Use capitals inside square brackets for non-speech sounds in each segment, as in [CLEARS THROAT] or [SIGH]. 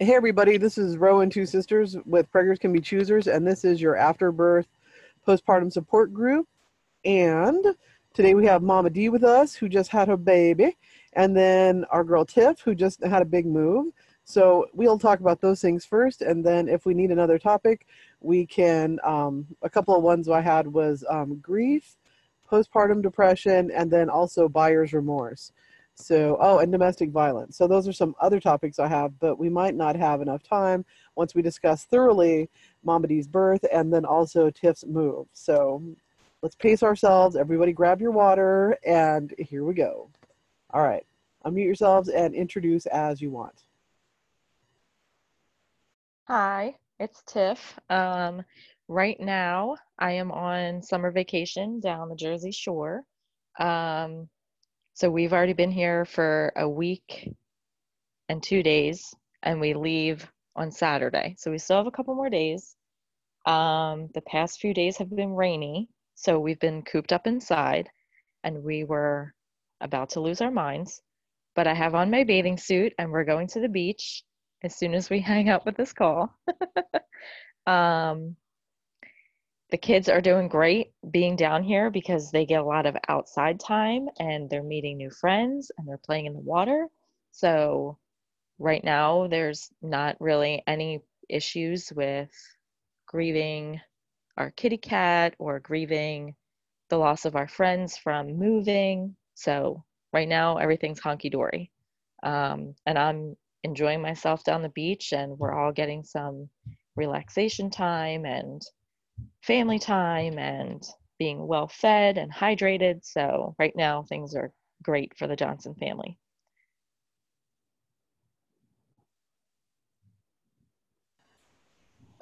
Hey everybody, this is Rowan Two Sisters with Preggers Can Be Choosers, and this is your afterbirth postpartum support group. And today we have Mama D with us, who just had her baby, and then our girl Tiff, who just had a big move. So we'll talk about those things first, and then if we need another topic, we can. Um, a couple of ones I had was um, grief, postpartum depression, and then also buyer's remorse. So, oh, and domestic violence. So, those are some other topics I have, but we might not have enough time once we discuss thoroughly Mama D's birth and then also Tiff's move. So, let's pace ourselves. Everybody grab your water, and here we go. All right, unmute yourselves and introduce as you want. Hi, it's Tiff. Um, right now, I am on summer vacation down the Jersey Shore. Um, so we've already been here for a week and two days, and we leave on Saturday. So we still have a couple more days. Um, the past few days have been rainy, so we've been cooped up inside, and we were about to lose our minds. But I have on my bathing suit, and we're going to the beach as soon as we [LAUGHS] hang up with this call. [LAUGHS] um, the kids are doing great being down here because they get a lot of outside time and they're meeting new friends and they're playing in the water. So, right now, there's not really any issues with grieving our kitty cat or grieving the loss of our friends from moving. So, right now, everything's honky dory. Um, and I'm enjoying myself down the beach, and we're all getting some relaxation time and family time and being well fed and hydrated. So right now things are great for the Johnson family.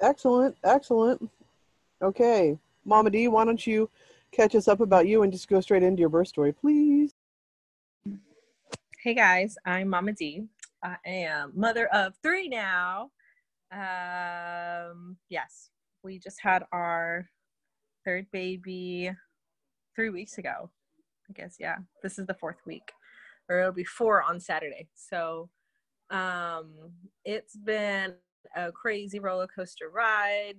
Excellent, excellent. Okay, Mama D, why don't you catch us up about you and just go straight into your birth story, please? Hey guys, I'm Mama D. I am mother of three now. Um, yes, we just had our third baby three weeks ago. I guess, yeah. This is the fourth week, or it'll be four on Saturday. So um, it's been a crazy roller coaster ride.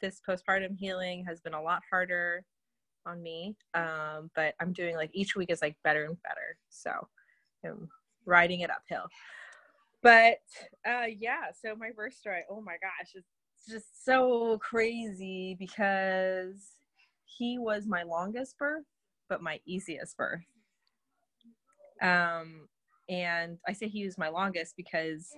This postpartum healing has been a lot harder on me, um, but I'm doing like each week is like better and better. So I'm riding it uphill. But uh, yeah, so my birth story, oh my gosh, it's just so crazy because he was my longest birth, but my easiest birth. Um, and I say he was my longest because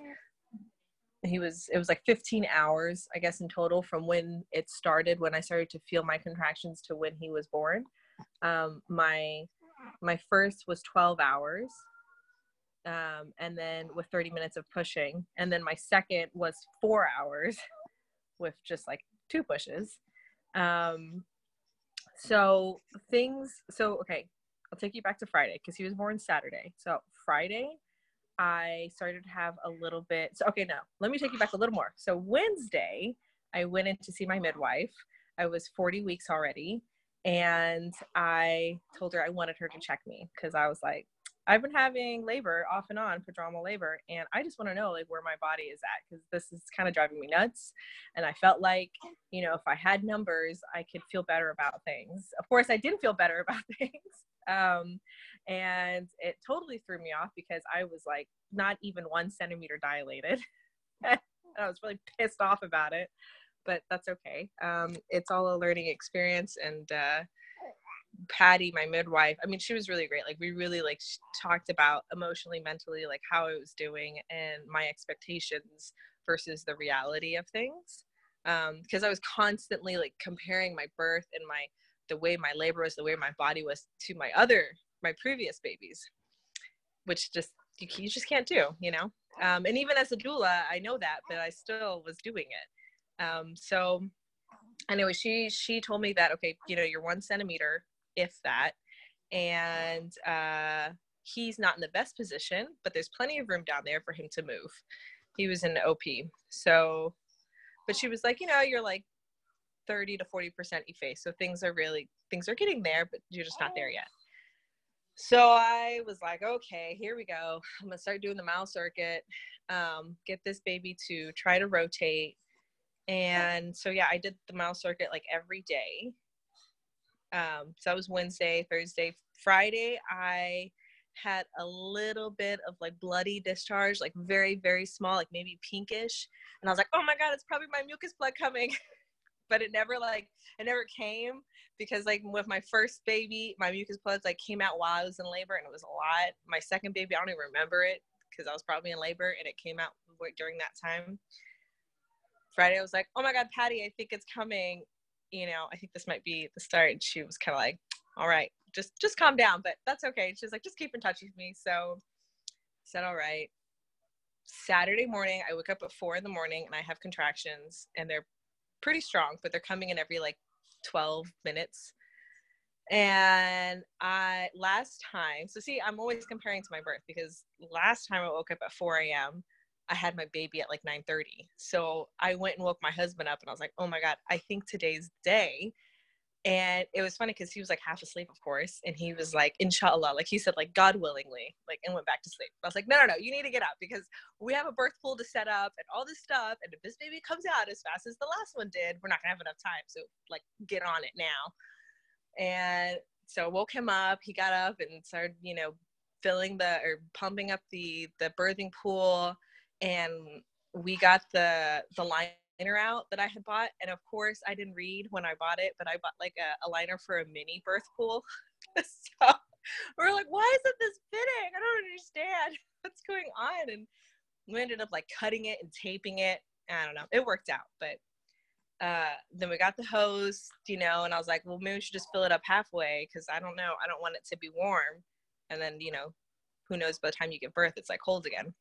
he was it was like 15 hours i guess in total from when it started when i started to feel my contractions to when he was born um, my my first was 12 hours um, and then with 30 minutes of pushing and then my second was four hours [LAUGHS] with just like two pushes. Um, so things, so okay, I'll take you back to Friday because he was born Saturday. So Friday, I started to have a little bit. So okay, now let me take you back a little more. So Wednesday, I went in to see my midwife. I was 40 weeks already, and I told her I wanted her to check me because I was like, I've been having labor off and on, prodromal labor, and I just want to know like where my body is at because this is kind of driving me nuts. And I felt like, you know, if I had numbers, I could feel better about things. Of course, I didn't feel better [LAUGHS] about things. Um, and it totally threw me off because I was like not even one centimeter dilated. [LAUGHS] and I was really pissed off about it, but that's okay. Um, it's all a learning experience, and uh, Patty, my midwife, I mean, she was really great. Like we really like talked about emotionally, mentally, like how I was doing and my expectations versus the reality of things. Um, because I was constantly like comparing my birth and my the way my labor was, the way my body was to my other my previous babies, which just you, you just can't do, you know. Um, and even as a doula, I know that, but I still was doing it. Um, so anyway, she she told me that okay, you know, you're one centimeter if that. And uh, he's not in the best position, but there's plenty of room down there for him to move. He was in OP. So, but she was like, you know, you're like 30 to 40% effaced. So things are really, things are getting there, but you're just not there yet. So I was like, okay, here we go. I'm gonna start doing the mile circuit, um, get this baby to try to rotate. And so yeah, I did the mile circuit like every day. Um, so that was Wednesday, Thursday, Friday. I had a little bit of like bloody discharge, like very, very small, like maybe pinkish. And I was like, oh my God, it's probably my mucus plug coming. [LAUGHS] but it never like it never came because like with my first baby, my mucus plugs like came out while I was in labor and it was a lot. My second baby, I don't even remember it because I was probably in labor and it came out during that time. Friday, I was like, oh my God, Patty, I think it's coming. You know, I think this might be the start. And she was kind of like, all right, just just calm down, but that's okay. She's like, just keep in touch with me. So I said, all right. Saturday morning, I wake up at four in the morning and I have contractions and they're pretty strong, but they're coming in every like 12 minutes. And I last time, so see, I'm always comparing to my birth because last time I woke up at 4 a.m. I had my baby at like 9:30. So I went and woke my husband up and I was like, "Oh my god, I think today's day. And it was funny because he was like half asleep of course and he was like inshallah like he said like god willingly like and went back to sleep. I was like no no no you need to get up because we have a birth pool to set up and all this stuff and if this baby comes out as fast as the last one did we're not gonna have enough time so like get on it now. And so I woke him up he got up and started you know filling the or pumping up the the birthing pool and we got the the liner out that I had bought. And of course, I didn't read when I bought it, but I bought like a, a liner for a mini birth pool. [LAUGHS] so we're like, why isn't this fitting? I don't understand [LAUGHS] what's going on. And we ended up like cutting it and taping it. I don't know. It worked out, but uh, then we got the hose, you know, and I was like, well, maybe we should just fill it up halfway because I don't know. I don't want it to be warm. And then, you know, who knows by the time you give birth, it's like cold again.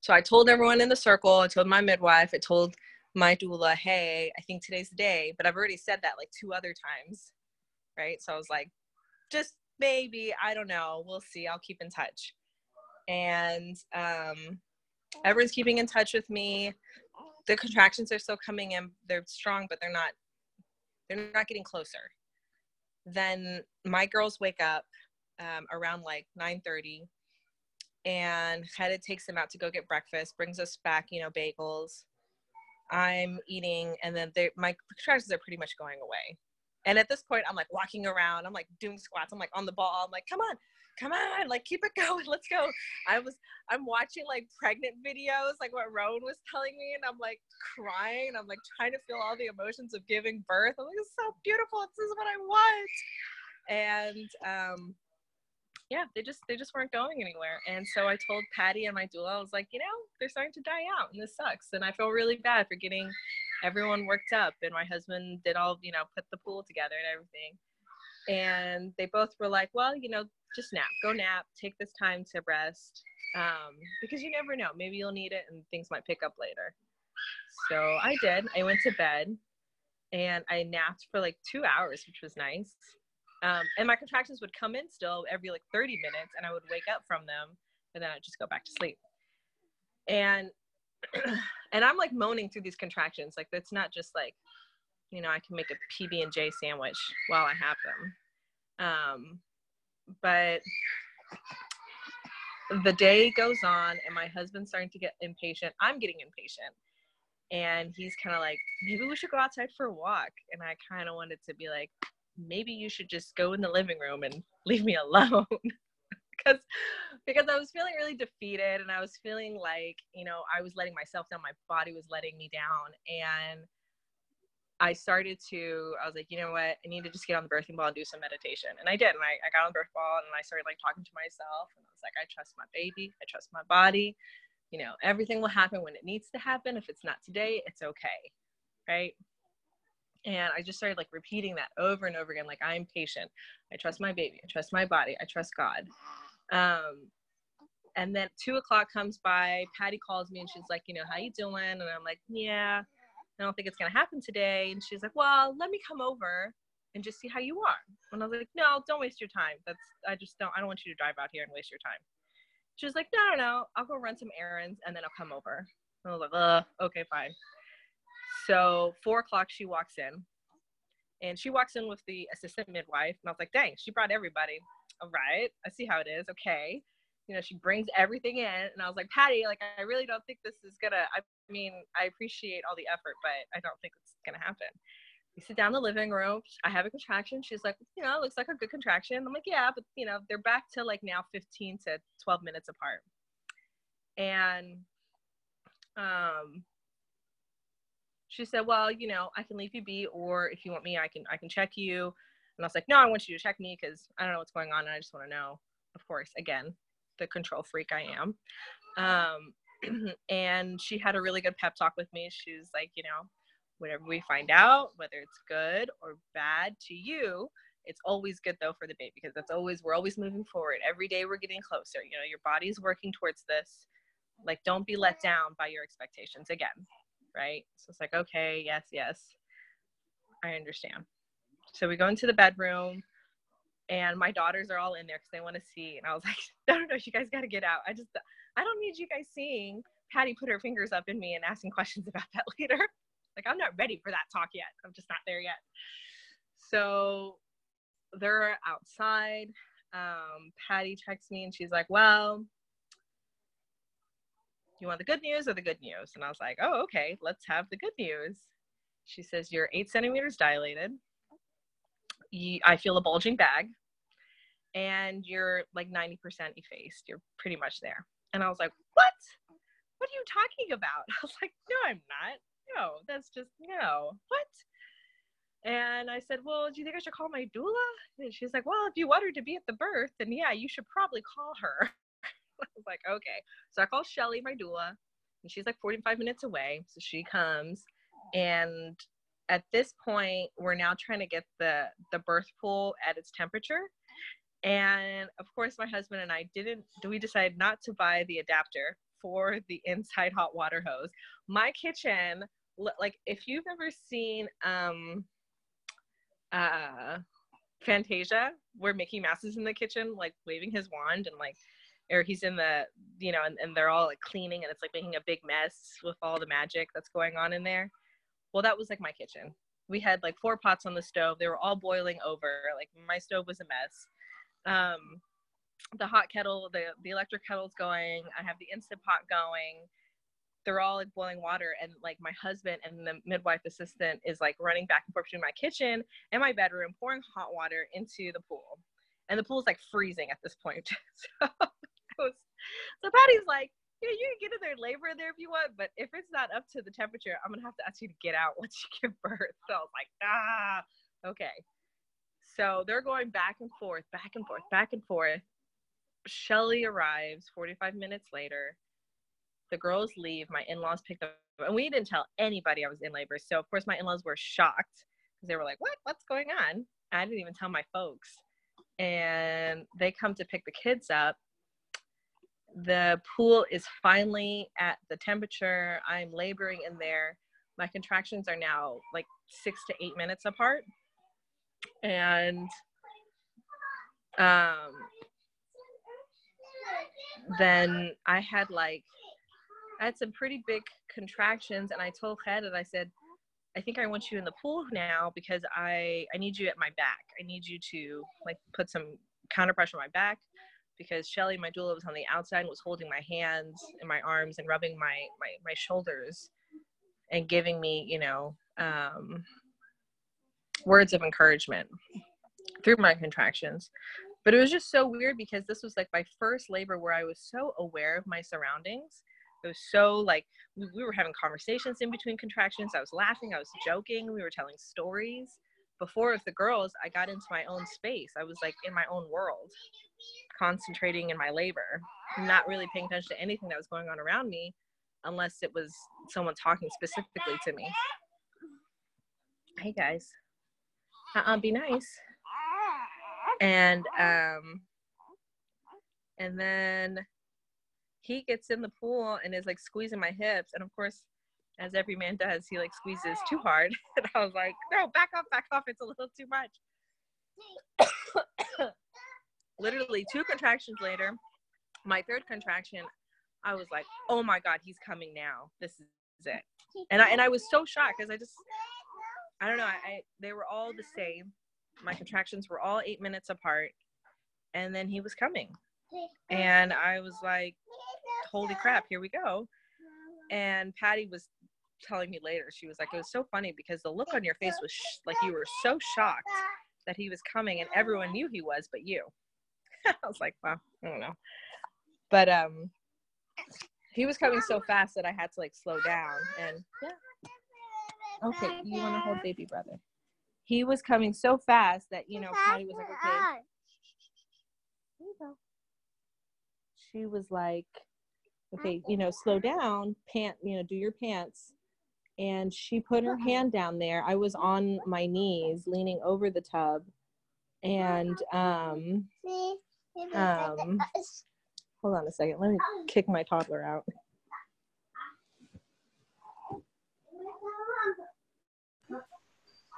So I told everyone in the circle, I told my midwife, I told my doula, hey, I think today's the day, but I've already said that like two other times, right? So I was like, just maybe, I don't know, we'll see, I'll keep in touch. And um, everyone's keeping in touch with me. The contractions are still coming in, they're strong, but they're not, they're not getting closer. Then my girls wake up um, around like 9.30 and Hedda takes them out to go get breakfast, brings us back, you know, bagels. I'm eating, and then my contractions are pretty much going away. And at this point, I'm like walking around, I'm like doing squats, I'm like on the ball, I'm like, come on, come on, like keep it [LAUGHS] going, let's go. I was, I'm watching like pregnant videos, like what Rowan was telling me, and I'm like crying, I'm like trying to feel all the emotions of giving birth. I'm like, it's so beautiful, this is what I want. And um, yeah, they just they just weren't going anywhere. And so I told Patty and my doula, I was like, you know, they're starting to die out, and this sucks. And I feel really bad for getting everyone worked up. And my husband did all, you know, put the pool together and everything. And they both were like, well, you know, just nap, go nap, take this time to rest, um, because you never know, maybe you'll need it, and things might pick up later. So I did. I went to bed, and I napped for like two hours, which was nice. Um, and my contractions would come in still every like 30 minutes, and I would wake up from them, and then I'd just go back to sleep. And [CLEARS THROAT] and I'm like moaning through these contractions. Like it's not just like, you know, I can make a PB and J sandwich while I have them. Um, but the day goes on, and my husband's starting to get impatient. I'm getting impatient. And he's kind of like, maybe we should go outside for a walk. And I kind of wanted to be like, maybe you should just go in the living room and [LAUGHS] leave me alone. [LAUGHS] Because because I was feeling really defeated and I was feeling like you know I was letting myself down my body was letting me down. And I started to I was like you know what? I need to just get on the birthing ball and do some meditation. And I did. And I, I got on the birth ball and I started like talking to myself. And I was like I trust my baby. I trust my body. You know everything will happen when it needs to happen. If it's not today it's okay. Right and I just started like repeating that over and over again. Like I'm patient. I trust my baby. I trust my body. I trust God. Um, and then two o'clock comes by. Patty calls me and she's like, you know, how you doing? And I'm like, yeah, I don't think it's gonna happen today. And she's like, well, let me come over and just see how you are. And I was like, no, don't waste your time. That's I just don't. I don't want you to drive out here and waste your time. She was like, no, no, no. I'll go run some errands and then I'll come over. And I was like, okay, fine. So four o'clock, she walks in, And she walks in with the assistant midwife, and I was like, dang, she brought everybody. All right, I see how it is. Okay. You know, she brings everything in, and I was like, Patty, like, I really don't think this is gonna. I mean, I appreciate all the effort, but I don't think it's gonna happen. We sit down in the living room. I have a contraction. She's like, you know, it looks like a good contraction. I'm like, yeah, but you know, they're back to like now 15 to 12 minutes apart. And um, she said, well, you know, I can leave you be, or if you want me, I can I can check you. And I was like, no, I want you to check me because I don't know what's going on, and I just want to know. Of course, again, the control freak I am. Um, [CLEARS THROAT] and she had a really good pep talk with me. She was like, you know, whatever we find out, whether it's good or bad to you, it's always good though for the baby because that's always we're always moving forward. Every day we're getting closer. You know, your body's working towards this. Like, don't be let down by your expectations again right? So it's like, okay, yes, yes, I understand. So we go into the bedroom, and my daughters are all in there because they want to see. And I was [LAUGHS] like, no, no, no, you guys got to get out. I just, I don't need you guys seeing Patty put her fingers up in me and asking questions about [LAUGHS] that later. like, I'm not ready for that talk yet. I'm just not there yet. So they're outside. Um, Patty texts me and she's like, well, you want the good news or the good news? And I was like, oh, okay, let's have the good news. She says, you're eight centimeters dilated. You, I feel a bulging bag and you're like 90% effaced. You're pretty much there. And I was like, what? What are you talking about? [LAUGHS] I was like, no, I'm not. No, that's just, no. What? And I said, well, do you think I should call my doula? And she's like, well, if you want her to be at the birth, then yeah, you should probably call her. [LAUGHS] [LAUGHS] I was like, okay. So I call Shelly, my doula, and she's like 45 minutes away. So she comes, and at this point, we're now trying to get the the birth pool at its temperature. And of course, my husband and I didn't. We decide not to buy the adapter for the inside hot water hose? My kitchen, like if you've ever seen um, uh, Fantasia, where Mickey Mouse is in the kitchen, like waving his wand and like or he's in the you know and, and they're all like cleaning and it's like making a big mess with all the magic that's going on in there. Well that was like my kitchen. We had like four pots on the stove. They were all boiling over. Like my stove was a mess. Um the hot kettle the the electric kettle's going. I have the instant pot going. They're all like boiling water and like my husband and the midwife assistant is like running back and forth between my kitchen and my bedroom pouring hot water into the pool. And the pool's like freezing at this point. [LAUGHS] So [LAUGHS] so Patty's like, yeah, you can get in there labor there if you want, but if it's not up to the temperature, I'm gonna have to ask you to get out [LAUGHS] once you give birth. So I was like, ah, okay. So they're going back and forth, back and forth, back and forth. Shelly arrives 45 minutes later. The girls leave. My in-laws picked up, and we didn't tell anybody I was in labor. So of course my in-laws were shocked because they were like, "What? What's going on?" I didn't even tell my folks. And they come to pick the kids up, the pool is finally at the temperature. I'm laboring in there. My contractions are now like six to eight minutes apart. And um, then I had like, I had some pretty big contractions, and I told Head and I said, I think I want you in the pool now because I I need you at my back. I need you to like put some counter pressure on my back because Shelly, my doula, was on the outside and was holding my hands and my arms and rubbing my my, my shoulders and giving me, you know, um, words of encouragement through my contractions. But it was just so weird because this was like my first labor where I was so aware of my surroundings. It was so like we were having conversations in between contractions. I was laughing, I was joking, we were telling stories. Before with the girls, I got into my own space. I was like in my own world concentrating in my labor, not really paying attention to anything that was going on around me unless it was someone talking specifically to me. Hey guys. Uh-uh, be nice. And um and then he gets in the pool and is like squeezing my hips and of course as every man does he like squeezes too hard [LAUGHS] and i was like no back off back off it's a little too much literally two contractions later, my third contraction, I was like, oh my God, he's coming now. This is it. And I, and I was so shocked because I just, I don't know. I, I they were all the same. My contractions were all eight minutes apart, and then he was coming, and I was like, "Holy crap! Here we go!" And Patty was telling me later, she was like, "It was so funny because the look on your face was sh- like you were so shocked that he was coming, and everyone knew he was, but you." [LAUGHS] I was like, "Wow, I don't know," but um, he was coming so fast that I had to like slow down, and yeah. Okay, you want to hold baby brother? He was coming so fast that you know Patty was like, "Okay." Here you go. She was like, okay, you know, slow down, pant, you know, do your pants. And she put her hand down there. I was on my knees, leaning over the tub, and um, um, hold on a second. Let me kick my toddler out.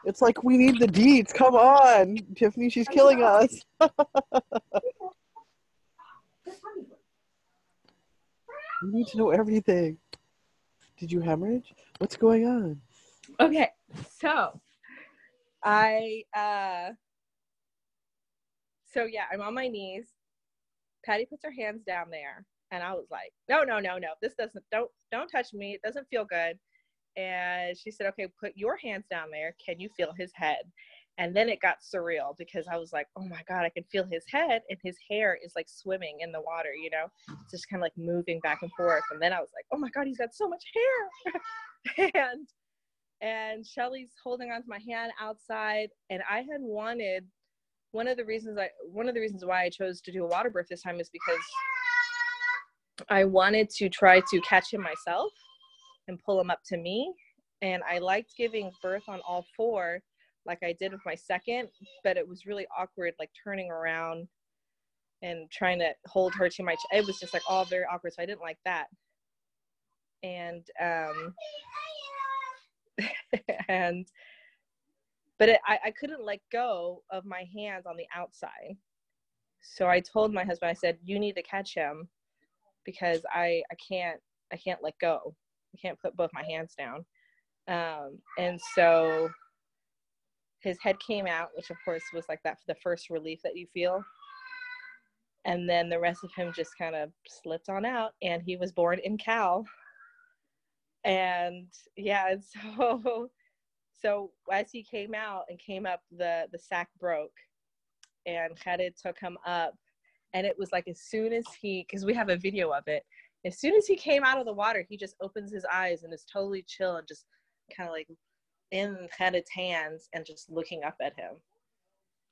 It's like we need the deeds. Come on, Tiffany, she's killing us. [LAUGHS] we need to know everything. Did you hemorrhage? What's going on? Okay, so I uh so yeah, I'm on my knees. Patty puts her hands down there and I was like, "No, no, no, no. This doesn't don't don't touch me. It doesn't feel good." And she said, "Okay, put your hands down there. Can you feel his head?" And then it got surreal because I was like, "Oh my god, I can feel his head and his hair is like swimming in the water, you know? It's just kind of like moving back and forth." And then I was like, "Oh my god, he's got so much hair." [LAUGHS] and and Shelly's holding onto my hand outside and I had wanted one of the reasons I one of the reasons why I chose to do a water birth this time is because I wanted to try to catch him myself and pull him up to me. And I liked giving birth on all four, like I did with my second, but it was really awkward, like turning around and trying to hold her to my. Ch- it was just like all very awkward, so I didn't like that. And um, [LAUGHS] and but it, I, I couldn't let go of my hands on the outside. So i told my husband i said you need to catch him because i i can't i can't let go. I can't put both my hands down. Um, and so his head came out which of course was like that the first relief that you feel. And then the rest of him just kind of slipped on out and he was born in caul. And yeah [LAUGHS] and so so as he came out and came up the the sack broke and Khaled took him up. And it was like as soon as he because we have a video of it as soon as he came out of the water he just opens his eyes and is totally chill and just kind of like in Khaled's hands and just looking up at him.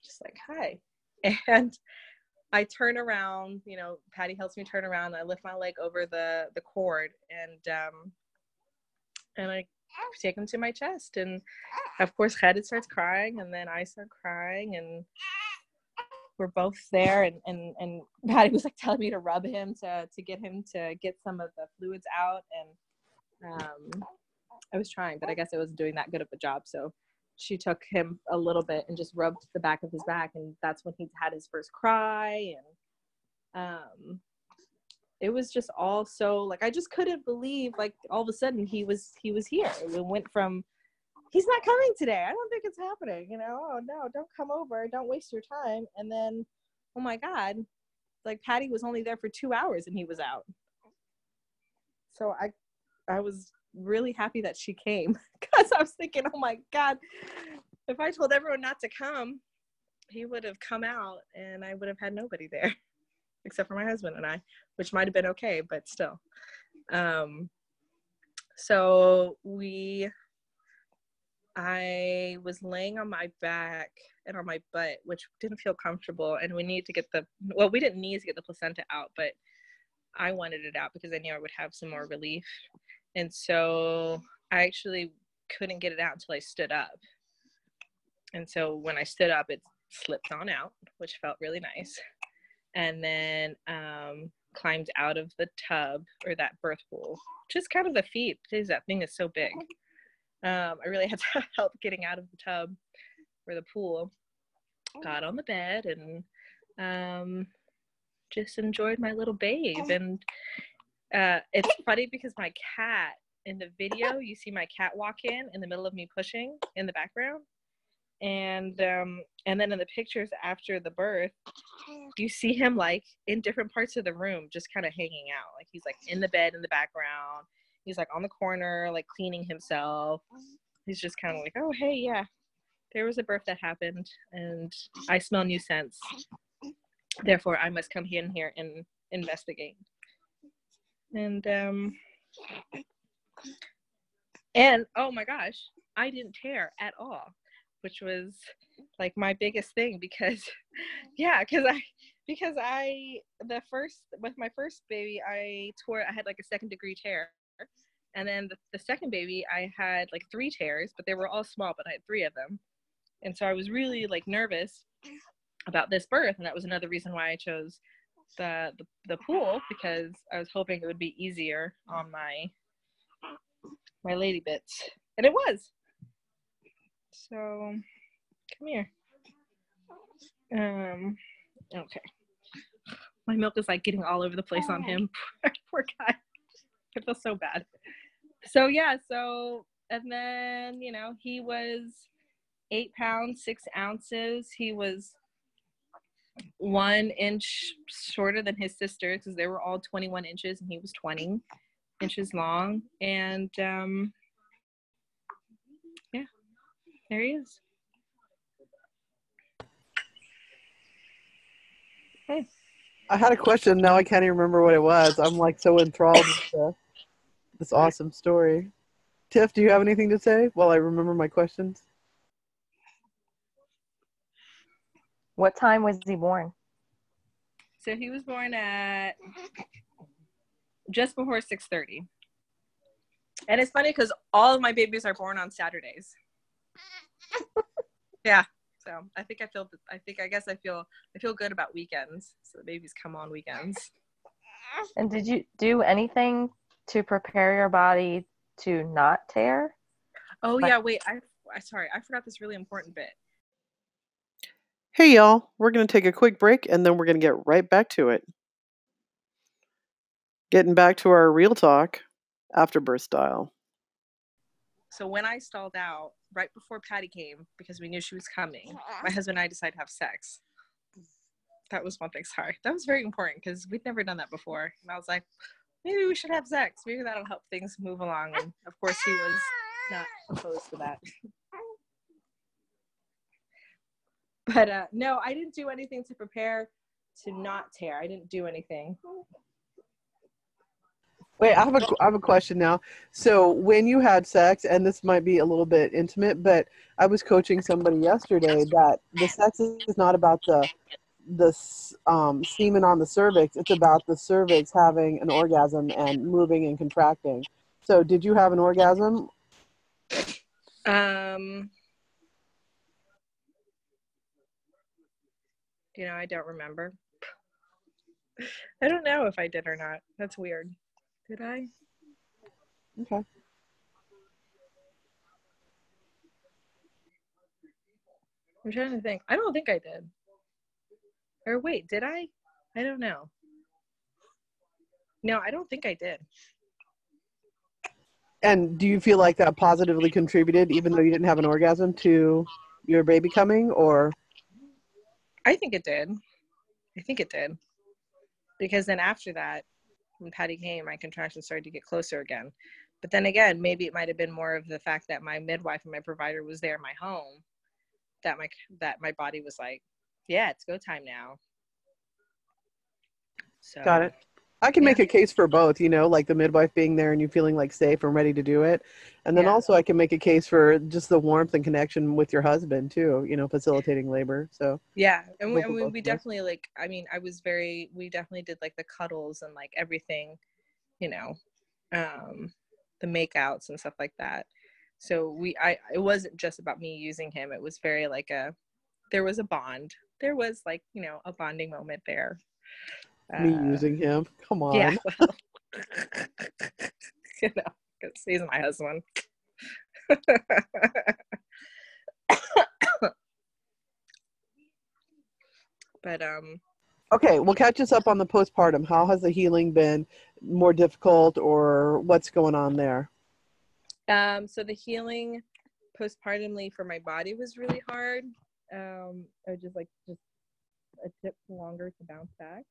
Just like hi. [LAUGHS] And I turn around, you know, Patty helps me turn around. I lift my leg over the the cord and um and I take him to my chest and of course Khaled starts crying and then I start crying and we're both there and and and Patty was like telling me to rub him to to get him to get some of the fluids out and um I was trying but I guess I wasn't doing that good of a job so she took him a little bit and just rubbed the back of his back and that's when he had his first cry and um it was just all so like i just couldn't believe like all of a sudden he was he was here. We went from he's not coming today. I don't think it's happening you know? Oh no don't come over. Don't waste your time. And then oh my god like patty was only there for two hours and he was out. So i i was really happy that she came [LAUGHS] because I was thinking, oh my God, if I told everyone not to come, he would have come out and I would have had nobody there except for my husband and I, which might have been okay, but still. Um, so we, I was laying on my back and on my butt, which didn't feel comfortable. And we need to get the, well, we didn't need to get the placenta out, but I wanted it out because I knew I would have some more relief. And so I actually couldn't get it out until I stood up. And so when I stood up, it slipped on out, which felt really nice. And then um, climbed out of the tub or that birth pool, just kind of the feet, because that thing is so big. Um, I really had [LAUGHS] to help getting out of the tub or the pool. Got on the bed and um, just enjoyed my little babe. And uh, it's funny because my cat in the video, you see my cat walk in in the middle of me pushing in the background, and um, and then in the pictures after the birth, you see him like in different parts of the room, just kind of hanging out. Like he's like in the bed in the background. He's like on the corner, like cleaning himself. He's just kind of like, oh hey, yeah, there was a birth that happened, and I smell new scents. Therefore, I must come in here and investigate. And um, and oh my gosh, I didn't tear at all, which was like my biggest thing because [LAUGHS] yeah, because I because I the first with my first baby I tore I had like a second degree tear. And then the, the second baby I had like three tears, but they were all small, but I had three of them. And so I was really like nervous about this birth and that was another reason why I chose the, the, the pool because I was hoping it would be easier on my my lady bits, and it was. So, come here. Um, okay. My milk is like getting all over the place on him. [LAUGHS] Poor guy. I feel so bad. So yeah, so and then you know he was eight pounds six ounces. He was one inch shorter than his sister because they were all 21 inches and he was 20 inches long. And um, there he is. Hey. I had a question. Now I can't even remember what it was. I'm like so enthralled with this awesome story. Tiff, do you have anything to say while I remember my questions? What time was he born? So he was born at just before 6:30. And it's funny because all of my babies are born on Saturdays. Yeah. So I think I feel I think I guess I feel I feel good about weekends. So the babies come on weekends. And did you do anything to prepare your body to not tear? Oh yeah, wait, I I sorry, I forgot this really important bit. Hey, y'all, we're going to take a quick break and then we're going to get right back to it. Getting back to our real talk, after birth style. So, when I stalled out right before Patty came, because we knew she was coming, my husband and I decided to have sex. That was one thing. Sorry. That was very important because we'd never done that before. And I was like, maybe we should have sex. Maybe that'll help things move along. And of course, he was not opposed to that. [LAUGHS] But uh, no, I didn't do anything to prepare to not tear. I didn't do anything. Wait, I have a I have a question now. So when you had sex, and this might be a little bit intimate, but I was coaching somebody yesterday that the sex is not about the the um, semen on the cervix. It's about the cervix having an orgasm and moving and contracting. So, did you have an orgasm? Um, You know, I don't remember. [LAUGHS] I don't know if I did or not. That's weird. Did I? Okay. I'm trying to think. I don't think I did. Or wait, did I? I don't know. No, I don't think I did. And do you feel like that positively contributed, even though you didn't have an orgasm, to your baby coming, or? I think it did. I think it did. Because then after that, when Patty came, my contractions started to get closer again. But then again, maybe it might have been more of the fact that my midwife and my provider was there in my home, that my that my body was like, yeah, it's go time now. So got it. I can yeah. make a case for both, you know, like the midwife being there and you feeling like safe and ready to do it. And then yeah. also I can make a case for just the warmth and connection with your husband too, you know, facilitating labor. So Yeah. And we, we, we definitely like I mean, I was very we definitely did like the cuddles and like everything, you know, um the makeouts and stuff like that. So we I it wasn't just about me using him. It was very like a there was a bond. There was like, you know, a bonding moment there me uh, using him. Come on. [LAUGHS] Yeah. [LAUGHS] you know, because he's my husband. [COUGHS] but um okay well catch us up on the postpartum how has the healing been more difficult or what's going on there Um, so the healing postpartumly for my body was really hard. Um, I was just like just a tip longer to bounce back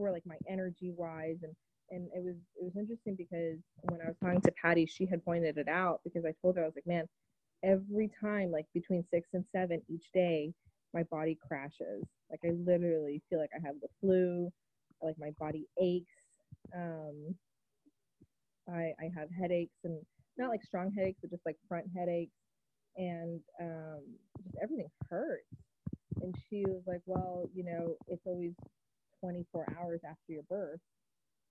for like my energy wise and and it was it was interesting because when I was talking to Patty, she had pointed it out because I told her I was like, man, every time like between six and seven each day, my body crashes. Like I literally feel like I have the flu, like my body aches. Um, I I have headaches and not like strong headaches, but just like front headaches, and um, just everything hurts. And she was like, well, you know, it's always 24 hours after your birth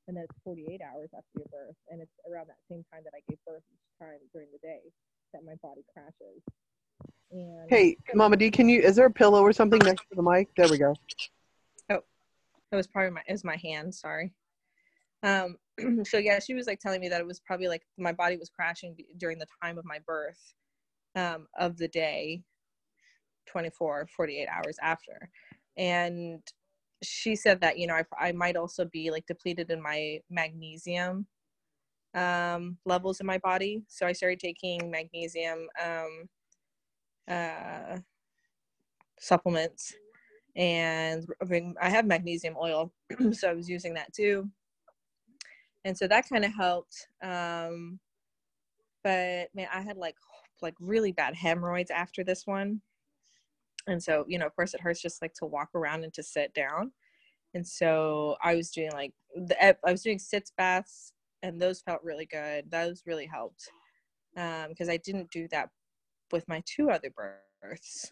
and then it's 48 hours after your birth and it's around that same time that i gave birth each time during the day that my body crashes and Hey, Mama D, can you? Is there a pillow or something next to the mic? There we go. oh it was probably my it was my hand sorry um [CLEARS THROAT] so yeah she was like telling me that it was probably like my body was crashing during the time of my birth um of the day 24 48 hours after and she said that you know I, I might also be like depleted in my magnesium um levels in my body so i started taking magnesium um uh supplements and I have magnesium oil, [CLEARS THROAT] so I was using that too. And so that kind of helped. Um, but man, I had like like really bad hemorrhoids after this one, and so you know, of course, it hurts just like to walk around and to sit down. And so I was doing like the I was doing sitz baths, and those felt really good. Those really helped because I didn't do that with my two other births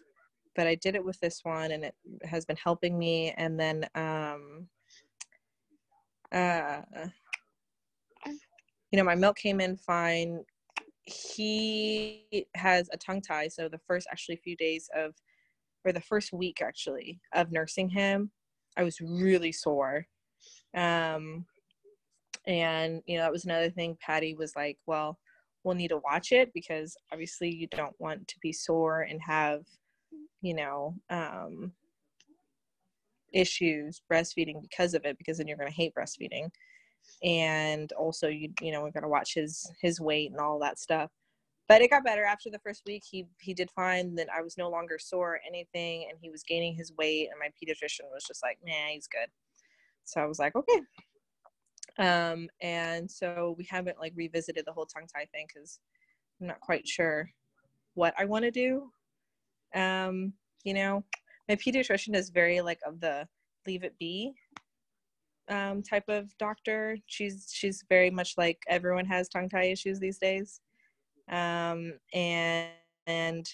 but I did it with this one and it has been helping me. And then, um, uh, you know, my milk came in fine. He has a tongue tie. So the first actually few days of, or the first week actually of nursing him, I was really sore. Um, and, you know, that was another thing. Patty was like, well, we'll need to watch it because obviously you don't want to be sore and have you know um, issues breastfeeding because of it because then you're going to hate breastfeeding and also you you know we're going to watch his his weight and all that stuff but it got better after the first week. He he did fine. That i was no longer sore or anything and he was gaining his weight and my pediatrician was just like nah he's good. So i was like okay. Um and so we haven't like revisited the whole tongue tie thing because i'm not quite sure what i want to do. Um you know my pediatrician is very like of the leave it be um type of doctor. She's she's very much like everyone has tongue tie issues these days um and and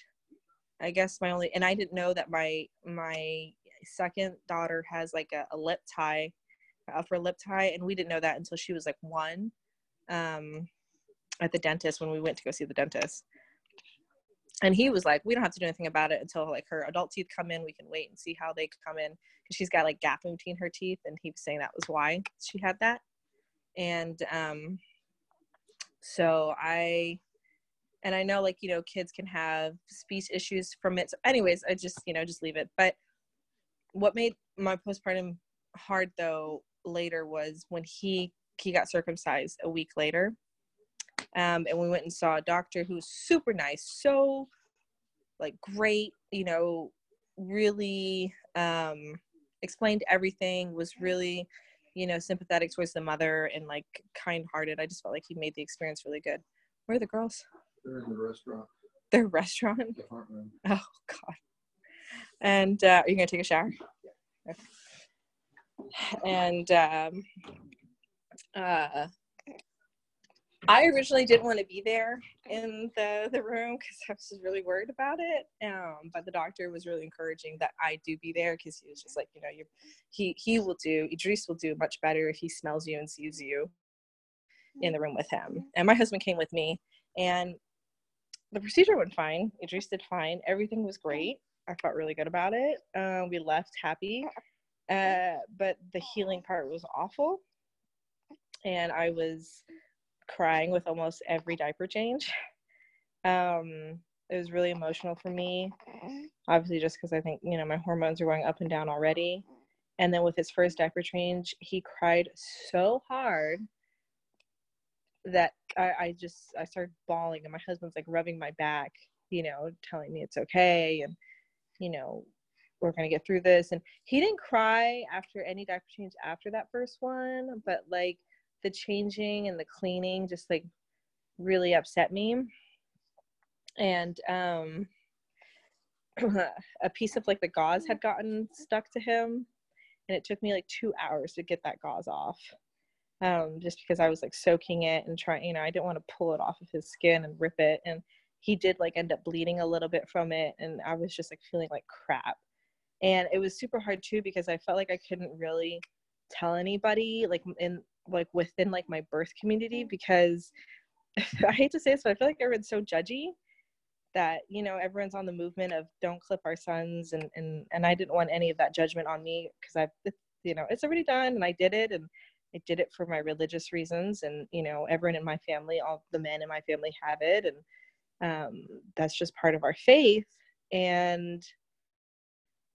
i guess my only and i didn't know that my my second daughter has like a, a lip tie upper lip tie and we didn't know that until she was like one um at the dentist when we went to go see the dentist. And he was like we don't have to do anything about it until like her adult teeth come in. We can wait and see how they come in. Because she's got like gapping between her teeth and he was saying that was why she had that. And um so i and i know like you know kids can have speech issues from it. So anyways i just you know just leave it. But what made my postpartum hard though later was when he he got circumcised a week later um, and we went and saw a doctor who was super nice so like great you know really um, explained everything was really you know sympathetic towards the mother and like kind hearted i just felt like he made the experience really good. Where are the girls They're in the restaurant, their restaurant the oh god and uh, are you gonna take a shower Okay. and um, uh, I originally didn't want to be there in the the room because I was just really worried about it. Um, but the doctor was really encouraging that I do be there because he was just like, you know, you he he will do Idris will do much better if he smells you and sees you in the room with him. And my husband came with me, and the procedure went fine. Idris did fine. Everything was great. I felt really good about it. Uh, we left happy, uh, but the healing part was awful, and I was crying with almost every diaper change. Um, it was really emotional for me, obviously, just because I think, you know, my hormones are going up and down already. And then with his first diaper change, he cried so hard that I, I just I started bawling and my husband's like rubbing my back, you know, telling me it's okay and you know, we're gonna get through this. And he didn't cry after any diaper change after that first one, but like the changing and the cleaning just like really upset me. And um [CLEARS THROAT] a piece of like the gauze had gotten stuck to him and it took me like two hours to get that gauze off um, just because I was like soaking it and trying, you know, I didn't want to pull it off of his skin and rip it. And he did like end up bleeding a little bit from it. And I was just like feeling like crap. And it was super hard too because I felt like I couldn't really tell anybody like in like within like my birth community because [LAUGHS] I hate to say this, but I feel like everyone's so judgy that you know everyone's on the movement of don't clip our sons and and and I didn't want any of that judgment on me because I've you know it's already done and I did it and I did it for my religious reasons, and you know, everyone in my family, all the men in my family have it, and um, that's just part of our faith. And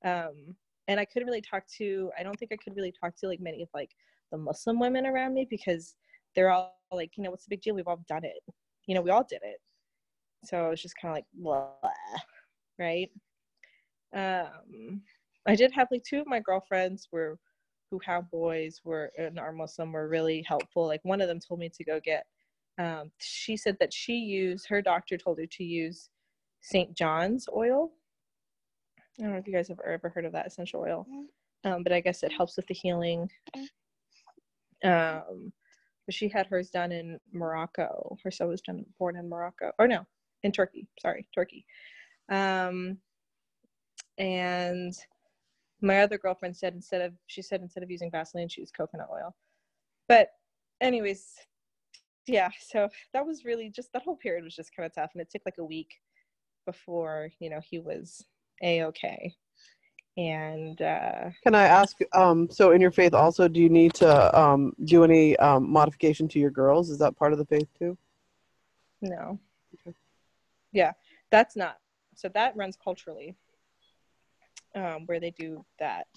um, and I couldn't really talk to. I don't think I could really talk to like many of like the Muslim women around me because they're all like, you know, what's the big deal? We've all done it. You know, we all did it. So I was just kind of like, blah, right? Um, I did have like two of my girlfriends were who have boys were and are Muslim were really helpful. Like one of them told me to go get. Um, she said that she used her doctor told her to use St. John's oil. I don't know if you guys have ever heard of that essential oil, um, but I guess it helps with the healing. Um, but she had hers done in Morocco. Her son was done born in Morocco, or no, in Turkey. Sorry, Turkey. Um, and my other girlfriend said instead of she said instead of using Vaseline, she used coconut oil. But anyways, yeah, so that was really just that whole period was just kind of tough and it took like a week before, you know, he was a okay. And uh can I ask um so in your faith also do you need to um do any um modification to your girls? Is that part of the faith too? No. Okay. Yeah, that's not. So that runs culturally um, where they do that.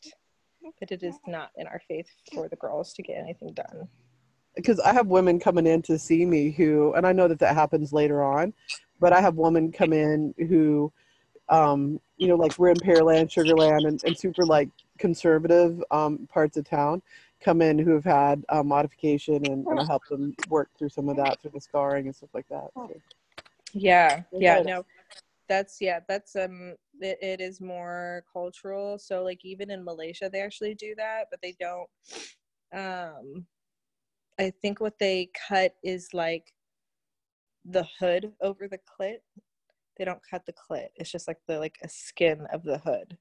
But it is not in our faith for the girls to get anything done. Because I have women coming in to see me who, and I know that that happens later on, but I have women come in who, um, you know, like we're in Pearland, Sugarland, and, and super like conservative um, parts of town come in who have had uh, modification and, and I help them work through some of that through the scarring and stuff like that. So. Yeah, yeah, no, that's yeah, that's um it, it is more cultural. So like even in malaysia they actually do that but they don't um i think what they cut is like the hood over the clit. They don't cut the clit. It's just like the like a skin of the hood.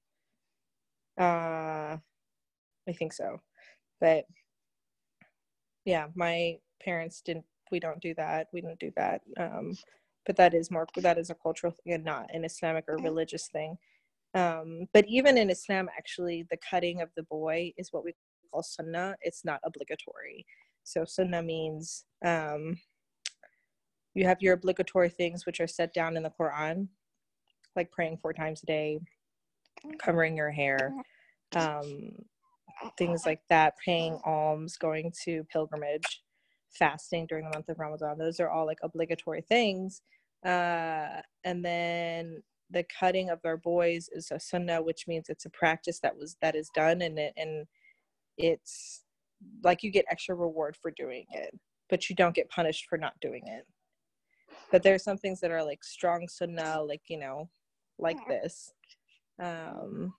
Uh i think so. But yeah my parents didn't we don't do that. We don't do that um but that is more that is a cultural thing and not an islamic or religious thing. Um, but even in islam actually the cutting of the boy is what we call sunnah. It's not obligatory. So sunnah means um, you have your obligatory things which are set down in the quran like praying four times a day covering your hair um, things like that paying alms going to pilgrimage fasting during the month of Ramadan. Those are all like obligatory things. Uh, and then the cutting of our boys is a sunnah, which means it's a practice that was that is done, and it and it's like you get extra reward for doing it, but you don't get punished for not doing it. But there are some things that are like strong sunnah, like you know, like this, um,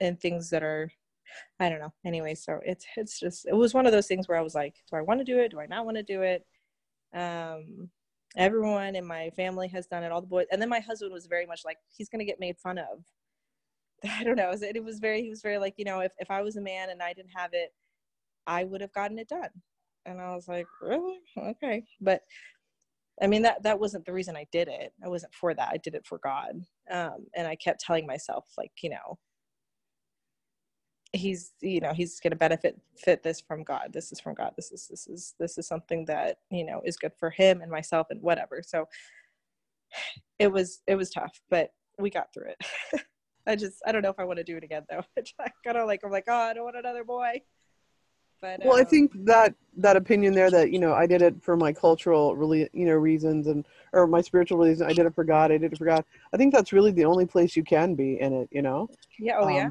and things that are I don't know. Anyway, so it's it's just it was one of those things where I was like, do I want to do it? Do I not want to do it? Um, everyone in my family has done it. All the boys, and then my husband was very much like he's gonna get made fun of. [LAUGHS] I don't know. It was very he was very like you know if if I was a man and I didn't have it, I would have gotten it done. And I was like, really? Okay, but I mean that that wasn't the reason I did it. I wasn't for that. I did it for God. Um, and I kept telling myself like you know he's you know he's going to benefit fit this from god. This is from god. This is this is this is something that you know is good for him and myself and whatever. So [SIGHS] it was it was tough but we got through it. [LAUGHS] I just i don't know if i want to do it again though. I kind of like i'm like oh i don't want another boy. But Well, I um, think that that opinion there that you know I did it for my cultural really you know reasons and or my spiritual reason I did it for God. I did it for God. I think that's really the only place you can be in it you know? Yeah, oh um, yeah,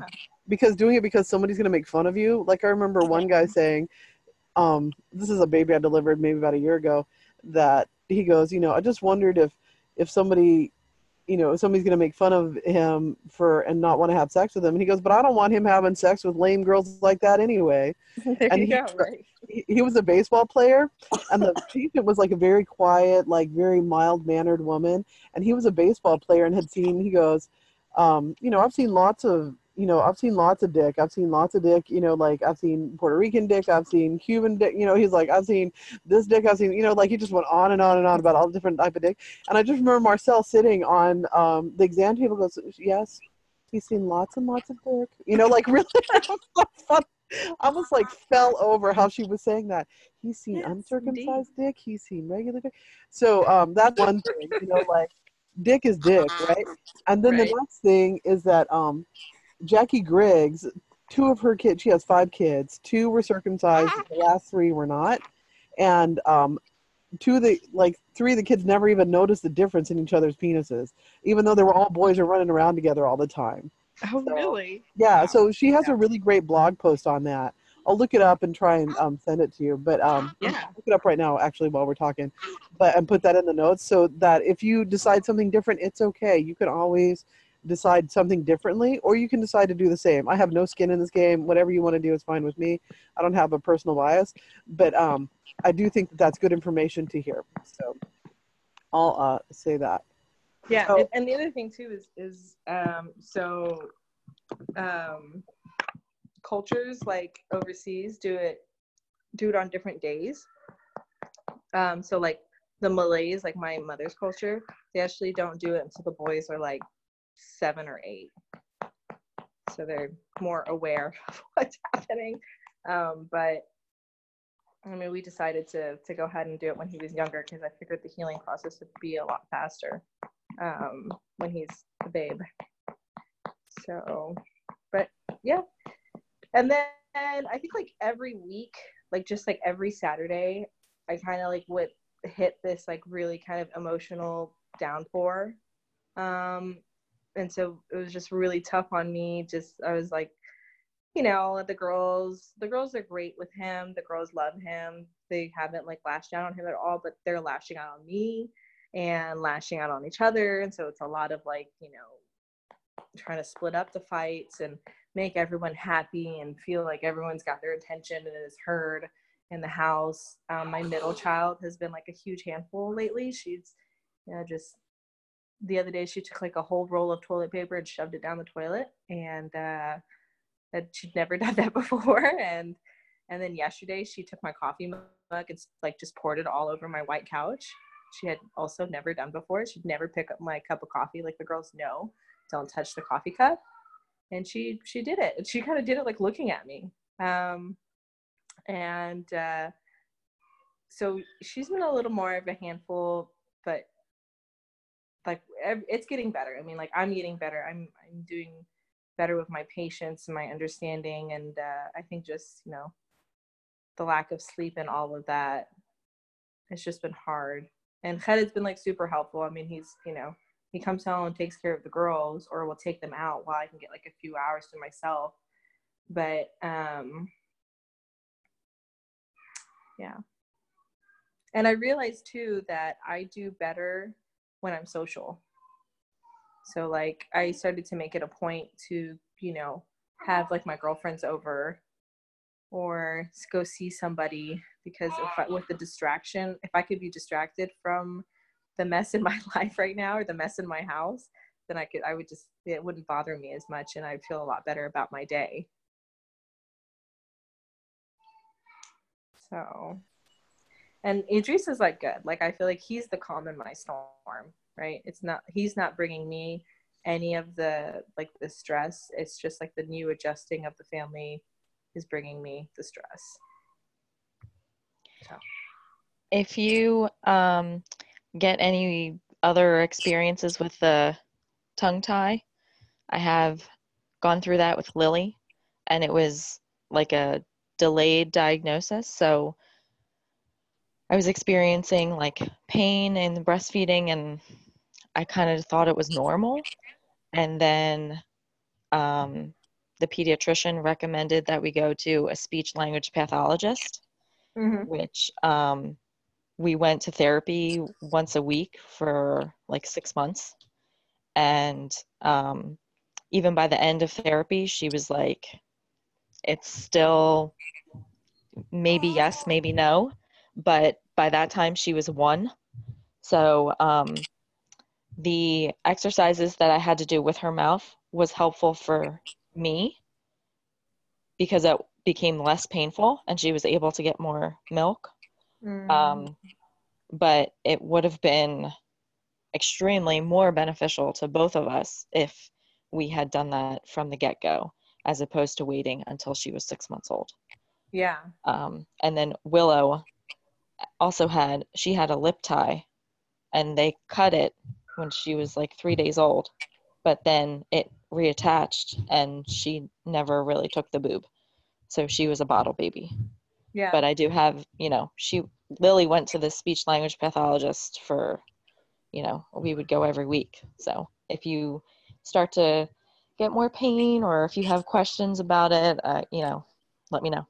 because doing it because somebody's gonna make fun of you. Like I remember one guy saying um this is a baby I delivered maybe about a year ago that he goes you know I just wondered if if somebody you know somebody's gonna make fun of him for and not want to have sex with him. And he goes but I don't want him having sex with lame girls like that anyway. [LAUGHS] There and you he- go, right? he, he was a baseball player and the [LAUGHS] patient was like a very quiet like very mild mannered woman and he was a baseball player and had seen he goes um, you know i've seen lots of you know i've seen lots of dick i've seen lots of dick you know like i've seen puerto rican dick i've seen cuban dick you know he's like i've seen this dick i've seen you know like he just went on and on and on about all the different type of dick and i just remember marcel sitting on um, the exam table goes yes he's seen lots and lots of dick you know like [LAUGHS] really it was so fun I almost like fell over how she was saying that. He's seen Yes, uncircumcised dick. He's seen regular dick. So um, that's one thing, you know, like dick is dick, right? And then Right. the next thing is that um, Jackie Griggs, two of her kids, she has five kids. Two were circumcised. [LAUGHS] The last three were not. And um, two of the like three of the kids never even noticed the difference in each other's penises, even though they were all boys and running around together all the time. Oh So- really? Yeah, Wow. so she has Yeah. a really great blog post on that. I'll look it up and try and um, send it to you. But um, [GASPS] Yeah. Look it up right now, actually, while we're talking. But and put that in the notes so that if you decide something different, it's okay. You can always decide something differently, or you can decide to do the same. I have no skin in this game. Whatever you want to do is fine with me. I don't have a personal bias, but um, I do think that that's good information to hear. So I'll uh, say that. Yeah, So- and, and the other thing too is is um so um cultures like overseas do it do it on different days. Um so like the Malays, like my mother's culture, they actually don't do it until the boys are like seven or eight. So they're more aware of [LAUGHS] what's happening. Um, but I mean, we decided to to go ahead and do it when he was younger because I figured the healing process would be a lot faster um, when he's a babe. So, but yeah, and then I think like every week, like just like every Saturday, I kind of like would hit this like really kind of emotional downpour. Um, and so it was just really tough on me. Just I was like, you know, the girls, the girls are great with him. The girls love him. They haven't like lashed out on him at all, but they're lashing out on me and lashing out on each other. And so it's a lot of like, you know, trying to split up the fights and make everyone happy and feel like everyone's got their attention and is heard in the house. Um, my middle child has been like a huge handful lately. She's, you know, just the other day she took like a whole roll of toilet paper and shoved it down the toilet and uh that she'd never [LAUGHS] done that before and and then yesterday she took my coffee mug and like just poured it all over my white couch. She had also never done before. She'd never pick up my cup of coffee. Like the girls know don't touch the coffee cup. And she she did it. She kind of did it like looking at me. Um and uh so she's been a little more of a handful but it's getting better. I mean like i'm getting better. I'm i'm doing better with my patience and my understanding and uh i think just you know the lack of sleep and all of that it's just been hard. And has been like super helpful. I mean he's you know he comes home and takes care of the girls or will take them out while i can get like a few hours to myself. But um yeah. And i realized too that i do better when i'm social so like i started to make it a point to you know have like my girlfriends over or go see somebody because if I, with the distraction if i could be distracted from the mess in [LAUGHS] my life right now or the mess in my house then i could i would just it wouldn't bother me as much and i'd feel a lot better about my day. So and idris is like good. Like i feel like he's the calm in my storm right it's not he's not bringing me any of the like the stress it's just like the new adjusting of the family is bringing me the stress so. If you um, get any other experiences with the tongue tie, I have gone through that with Lily, and it was like a delayed diagnosis. So I was experiencing like pain in breastfeeding and I kind of thought it was normal. And then um, the pediatrician recommended that we go to a speech language pathologist, Mhm. which um, we went to therapy once a week for like six months. And um, even by the end of therapy, she was like, it's still maybe yes, maybe no. But by that time, she was one. So um, the exercises that I had to do with her mouth was helpful for me because it became less painful and she was able to get more milk. Mm. Um, but it would have been extremely more beneficial to both of us if we had done that from the get go, as opposed to waiting until she was six months old. yeah. Um, and then Willow also had, she had a lip tie and they cut it when she was like three days old, but then it reattached and she never really took the boob. So she was a bottle baby Yeah. but I do have, you know, she Lily went to the speech language pathologist for, you know, we would go every week. So if you start to get more pain or if you have questions about it, uh, you know, let me know.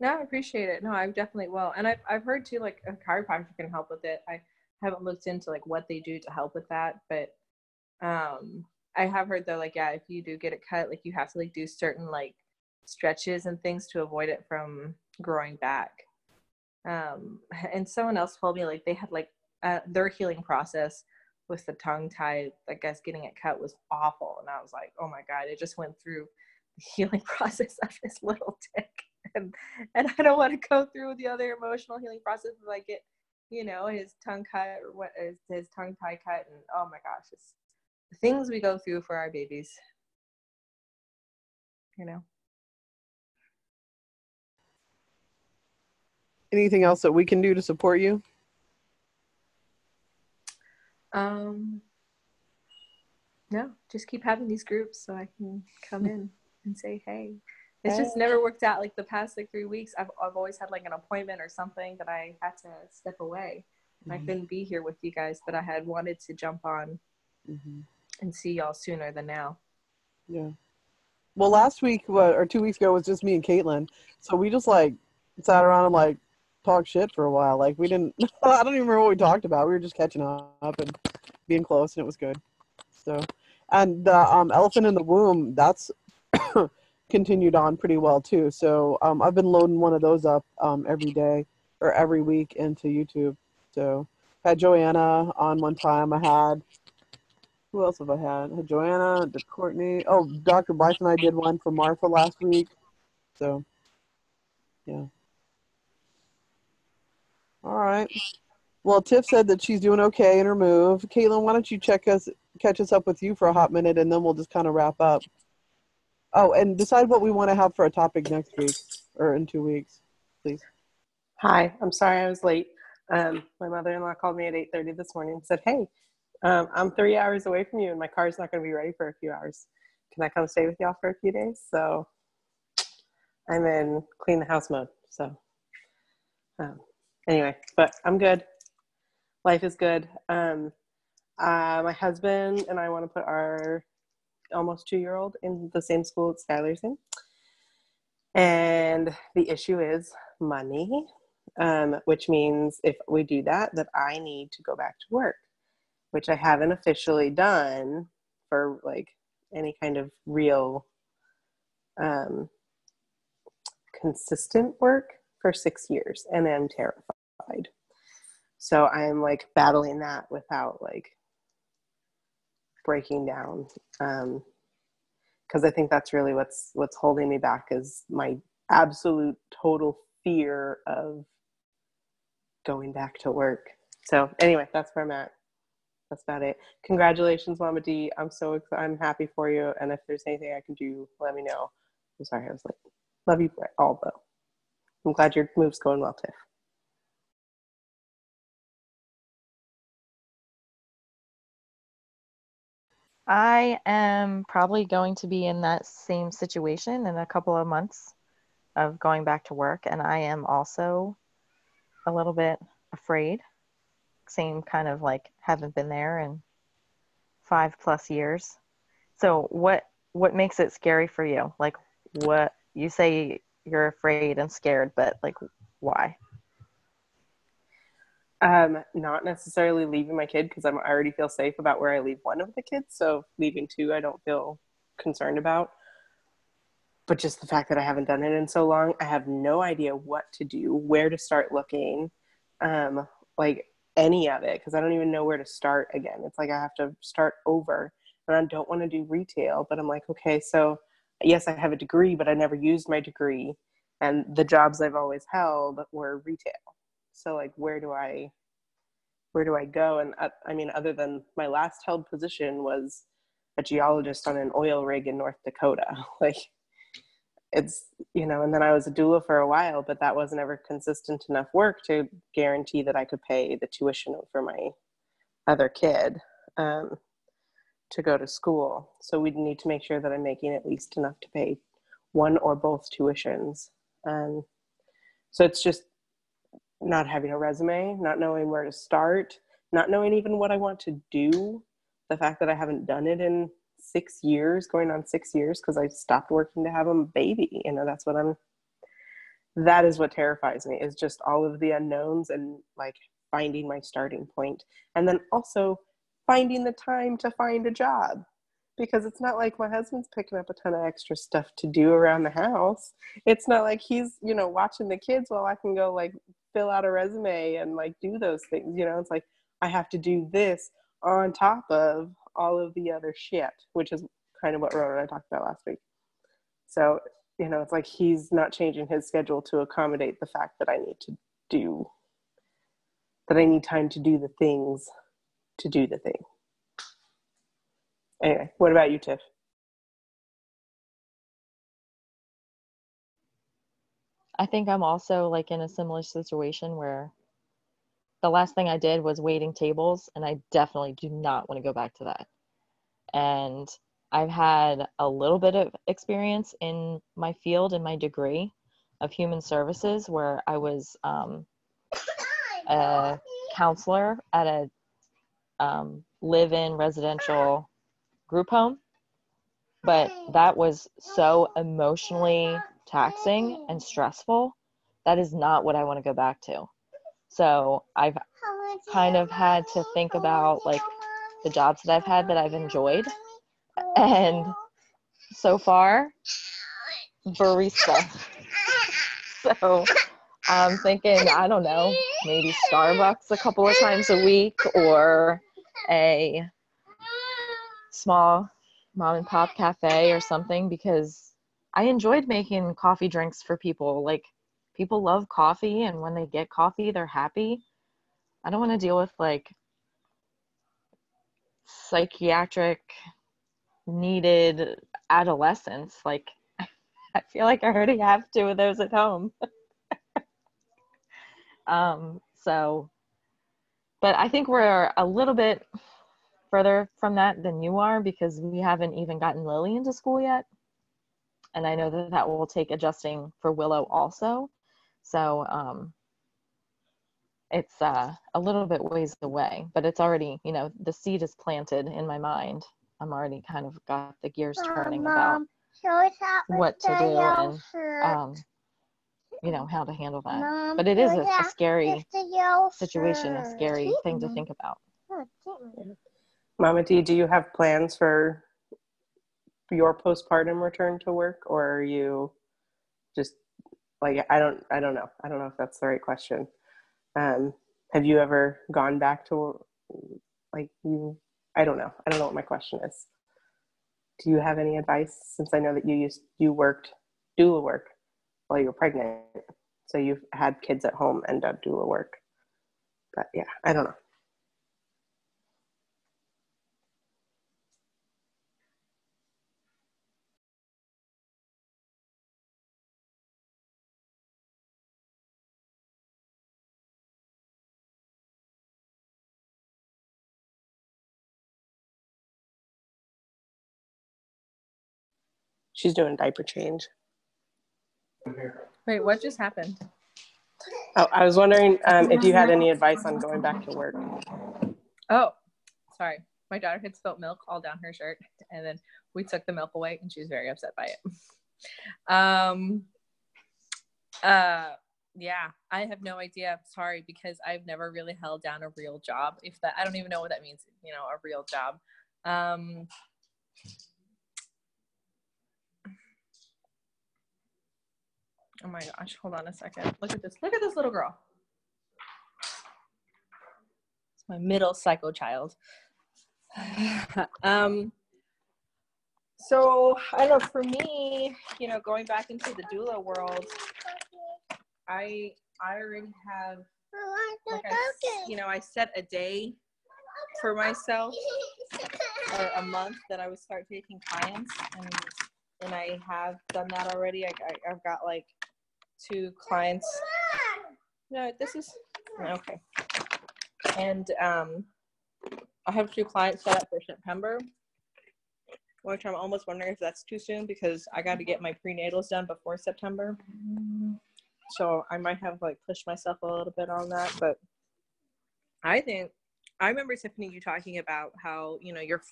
No, I appreciate it. No, I definitely will. And I've, I've heard too, like a chiropractor can help with it. I haven't looked into like what they do to help with that, but um, I have heard though, like, yeah, if you do get it cut, like you have to like do certain like stretches and things to avoid it from growing back. Um, [LAUGHS] and someone else told me like they had like uh, their healing process with the tongue tie, I guess getting it cut was awful. And I was like, oh my God, it just went through the [LAUGHS] healing [LAUGHS] process of this little dick. [LAUGHS] And, and I don't want to go through the other emotional healing process of like it, you know, his tongue cut or what is his tongue tie cut. And oh my gosh, it's the things we go through for our babies, you know? Anything else that we can do to support you? Um, no, just keep having these groups so I can come [LAUGHS] in and say, hey. It's just never worked out. Like the past like three weeks, I've I've always had like an appointment or something that I had to step away. And I Mhm. couldn't be here with you guys, but I had wanted to jump on Mhm. and see y'all sooner than now. Yeah. Well, last week or two weeks ago was just me and Caitlin, so we just like sat around and like talked shit for a while. Like we didn't. [LAUGHS] I don't even remember what we talked about. We were just catching up and being close, and it was good. So, and the um, elephant in the womb that's continued on pretty well too. So um, I've been loading one of those up um, every day or every week into YouTube. So had Joanna on one time. I had who else have I had? I had Joanna, did Courtney. Oh, Dr. Bryce and I did one for Martha last week. So, yeah. All right. Well, Tiff said that she's doing okay in her move. Caitlin, why don't you check us, catch us up with you for a hot minute, and then we'll just kind of wrap up. Oh, and decide what we want to have for a topic next week or in two weeks, please. Hi, I'm sorry I was late. Um, my mother-in-law called me at 8:30 this morning and said, "Hey, um, I'm three hours away from you, and my car's not going to be ready for a few hours. Can I come stay with y'all for a few days?" So I'm in clean the house mode. So um, anyway, but I'm good. Life is good. Um, uh, my husband and I want to put our almost two-year-old in the same school that Skylar's in, and the issue is money um, which means if we do that, that I need to go back to work, which I haven't officially done for like any kind of real um, consistent work for six years, and I'm terrified. So I'm like battling that without like breaking down, um, because I think that's really what's what's holding me back is my absolute total fear of going back to work. So anyway, that's where I'm at. That's about it. Congratulations, Mama D. I'm so ex- I'm happy for you. And if there's anything I can do, let me know. I'm sorry I was late. Love you all though. I'm glad your move's going well, Tiff. I am probably going to be in that same situation in a couple of months. of going back to work, and I am also a little bit afraid. Same kind of like haven't been there in five plus years. So what what makes it scary for you? Like what you say you're afraid and scared, but like why? Um, not necessarily leaving my kid because I already feel safe about where I leave one of the kids. So leaving two, I don't feel concerned about. But just the fact that I haven't done it in so long, I have no idea what to do, where to start looking, um, like any of it, because I don't even know where to start again. It's like I have to start over, and I don't want to do retail. But I'm like, okay, so yes, I have a degree, but I never used my degree, and the jobs I've always held were retail so like where do i where do i go? And uh, i mean other than my last held position was a geologist on an oil rig in north dakota. [LAUGHS] Like it's you know and then i was a doula for a while but that wasn't ever consistent enough work to guarantee that i could pay the tuition for my other kid um, to go to school. So we need to make sure that i'm making at least enough to pay one or both tuitions. Um, so it's just not having a resume, not knowing where to start, not knowing even what I want to do. The fact that I haven't done it in six years, going on six years, because I stopped working to have a baby. You know, that's what I'm, that is what terrifies me is just all of the unknowns and like finding my starting point. And then also finding the time to find a job because it's not like my husband's picking up a ton of extra stuff to do around the house. It's not like he's, you know, watching the kids while I can go like fill out a resume and like do those things you know it's like i have to do this on top of all of the other shit which is kind of what Rona and i talked about last week. So you know it's like he's not changing his schedule to accommodate the fact that i need to do that i need time to do the things to do the thing. Anyway what about you tiff I think I'm also like in a similar situation where the last thing I did was waiting tables, and I definitely do not want to go back to that. And I've had a little bit of experience in my field in my degree of human services where I was um, a counselor at a um, live in residential group home. But that was so emotionally taxing and oh. stressful, that is not what I want to go back to. So I've kind of had to think about like the jobs that I've had that I've enjoyed. And so far, barista. [LAUGHS] so I'm thinking, I don't know, maybe Starbucks a couple of times a week or a small mom and pop cafe or something because I enjoyed making coffee drinks for people. Like people love coffee and when they get coffee, they're happy. I don't want to deal with like psychiatric needed adolescence. Like [LAUGHS] I feel like I already have two of those at home. [LAUGHS] um so but I think we're a little bit further from that than you are because we haven't even gotten Lily into school yet and I know that that will take adjusting for Willow also. So um, it's uh, a little bit ways away, but it's already, you know, the seed is planted in my mind. I'm already kind of got the gears turning Mom, about what to do and, um, you know, how to handle that. Mom, but it is a, a scary situation, a scary thing to think about. Mama D, do you have plans for your postpartum return to work or are you just like i don't i don't know. I don't know if that's the right question. Um have you ever gone back to like you i don't know. I don't know what my question is. Do you have any advice since i know that you used you worked doula work while you were pregnant so you've had kids at home and done doula work? But yeah i don't know she's doing diaper change. Wait, what just happened? Oh, I was wondering um, if you had any advice on going back to work. Oh, sorry. My daughter had spilt milk all down her shirt, and then we took the milk away, and she was very upset by it. [LAUGHS] Um, uh, yeah, I have no idea. Sorry, because I've never really held down a real job. If that, I don't even know what that means. You know, a real job. Um, oh my gosh, hold on a second. Look at this. Look at this little girl. It's my middle psycho child. [SIGHS] um, so I don't know. For me, you know, going back into the doula world, I I already have like I, you know I set a day for myself or a month that I would start taking clients and and I have done that already. I, I I've got like two clients. No, this is okay. And um, I have two clients set up for September, which I'm almost wondering if that's too soon because I got to get my prenatals done before September. So I might have like pushed myself a little bit on that, but I think I remember Tiffany you talking about how you know your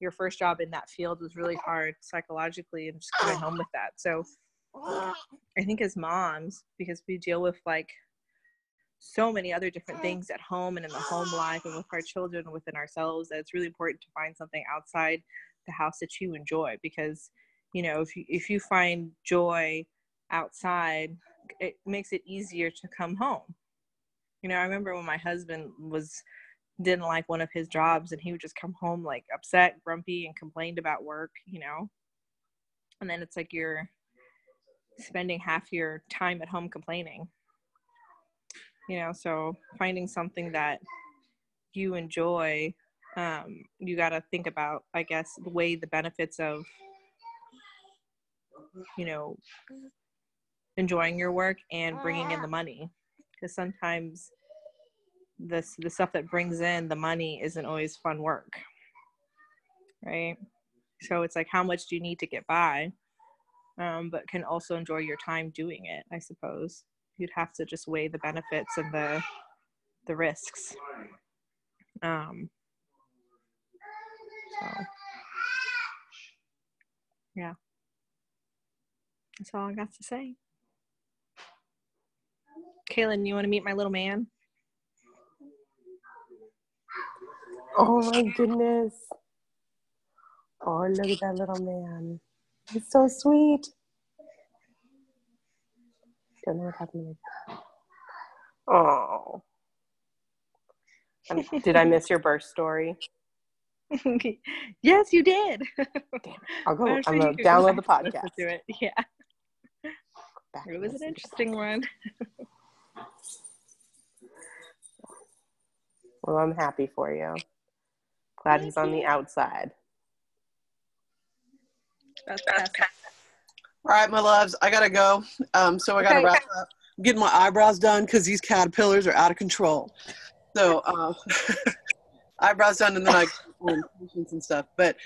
your first job in that field was really hard psychologically and just coming home with that. So I think as moms, because we deal with like so many other different things at home and in the home life and with our children and within ourselves, that it's really important to find something outside the house that you enjoy because you know if you if you find joy outside it makes it easier to come home. You know i remember when my husband was didn't like one of his jobs and he would just come home like upset grumpy and complained about work you know? And then it's like you're spending half your time at home complaining. You know so finding something that you enjoy um, you got to think about i guess the way the benefits of you know enjoying your work and bringing in the money. Because sometimes this the stuff that brings in the money isn't always fun work right? So it's like how much do you need to get by um, but can also enjoy your time doing it i suppose. You'd have to just weigh the benefits and the the risks. Um, so. Yeah. That's all i got to say. Kaylin you want to meet my little man? Oh my goodness. Oh, look at that little man. He's so sweet. Don't know what happened to me. Oh. Did I miss your birth story? [LAUGHS] yes you did I'll go. I'm I'm gonna you could go download the back and listen podcast. to it. yeah Back it was an listen to the interesting one [LAUGHS] Well, I'm happy for you. Glad he's on the outside. That's All right, my loves, I gotta go. Um, so I gotta Okay. wrap up. I'm getting my eyebrows done because these caterpillars are out of control. So uh, [LAUGHS] eyebrows done, and then I patients and stuff. But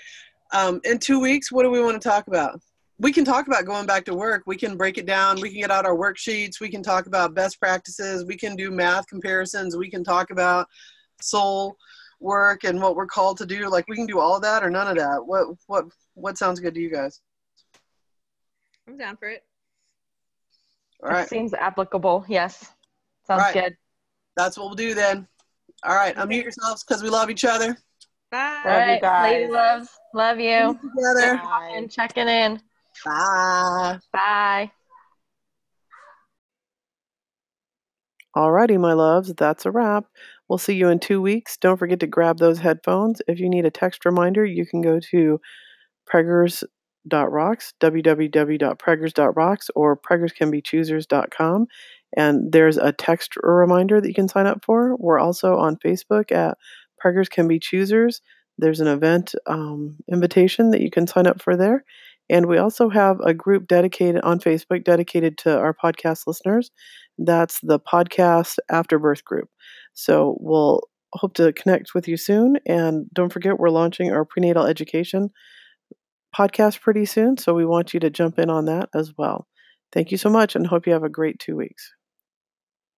um, in two weeks, what do we want to talk about? We can talk about going back to work. We can break it down. We can get out our worksheets. We can talk about best practices. We can do math comparisons. We can talk about soul work and what we're called to do. Like we can do all that or none of that. What what what sounds good to you guys? i'm down for it All right. That seems applicable. Yes. Sounds Right. good. That's what we'll do then. All right, unmute yourselves because we love each other. bye All Love you right. Lady guys. loves. Love you. Together. And checking in. Bye. Bye. Alrighty, my loves, that's a wrap. We'll see you in two weeks. Don't forget to grab those headphones. If you need a text reminder, you can go to preggers.rocks, www.preggers.rocks, or preggerscanbechoosers.com. And there's a text reminder that you can sign up for. We're also on Facebook at Preggers Can Be Choosers. There's an event um, invitation that you can sign up for there. And we also have a group dedicated on Facebook dedicated to our podcast listeners. That's the podcast Afterbirth group. So we'll hope to connect with you soon. And don't forget, we're launching our prenatal education podcast pretty soon. So we want you to jump in on that as well. Thank you so much and hope you have a great two weeks.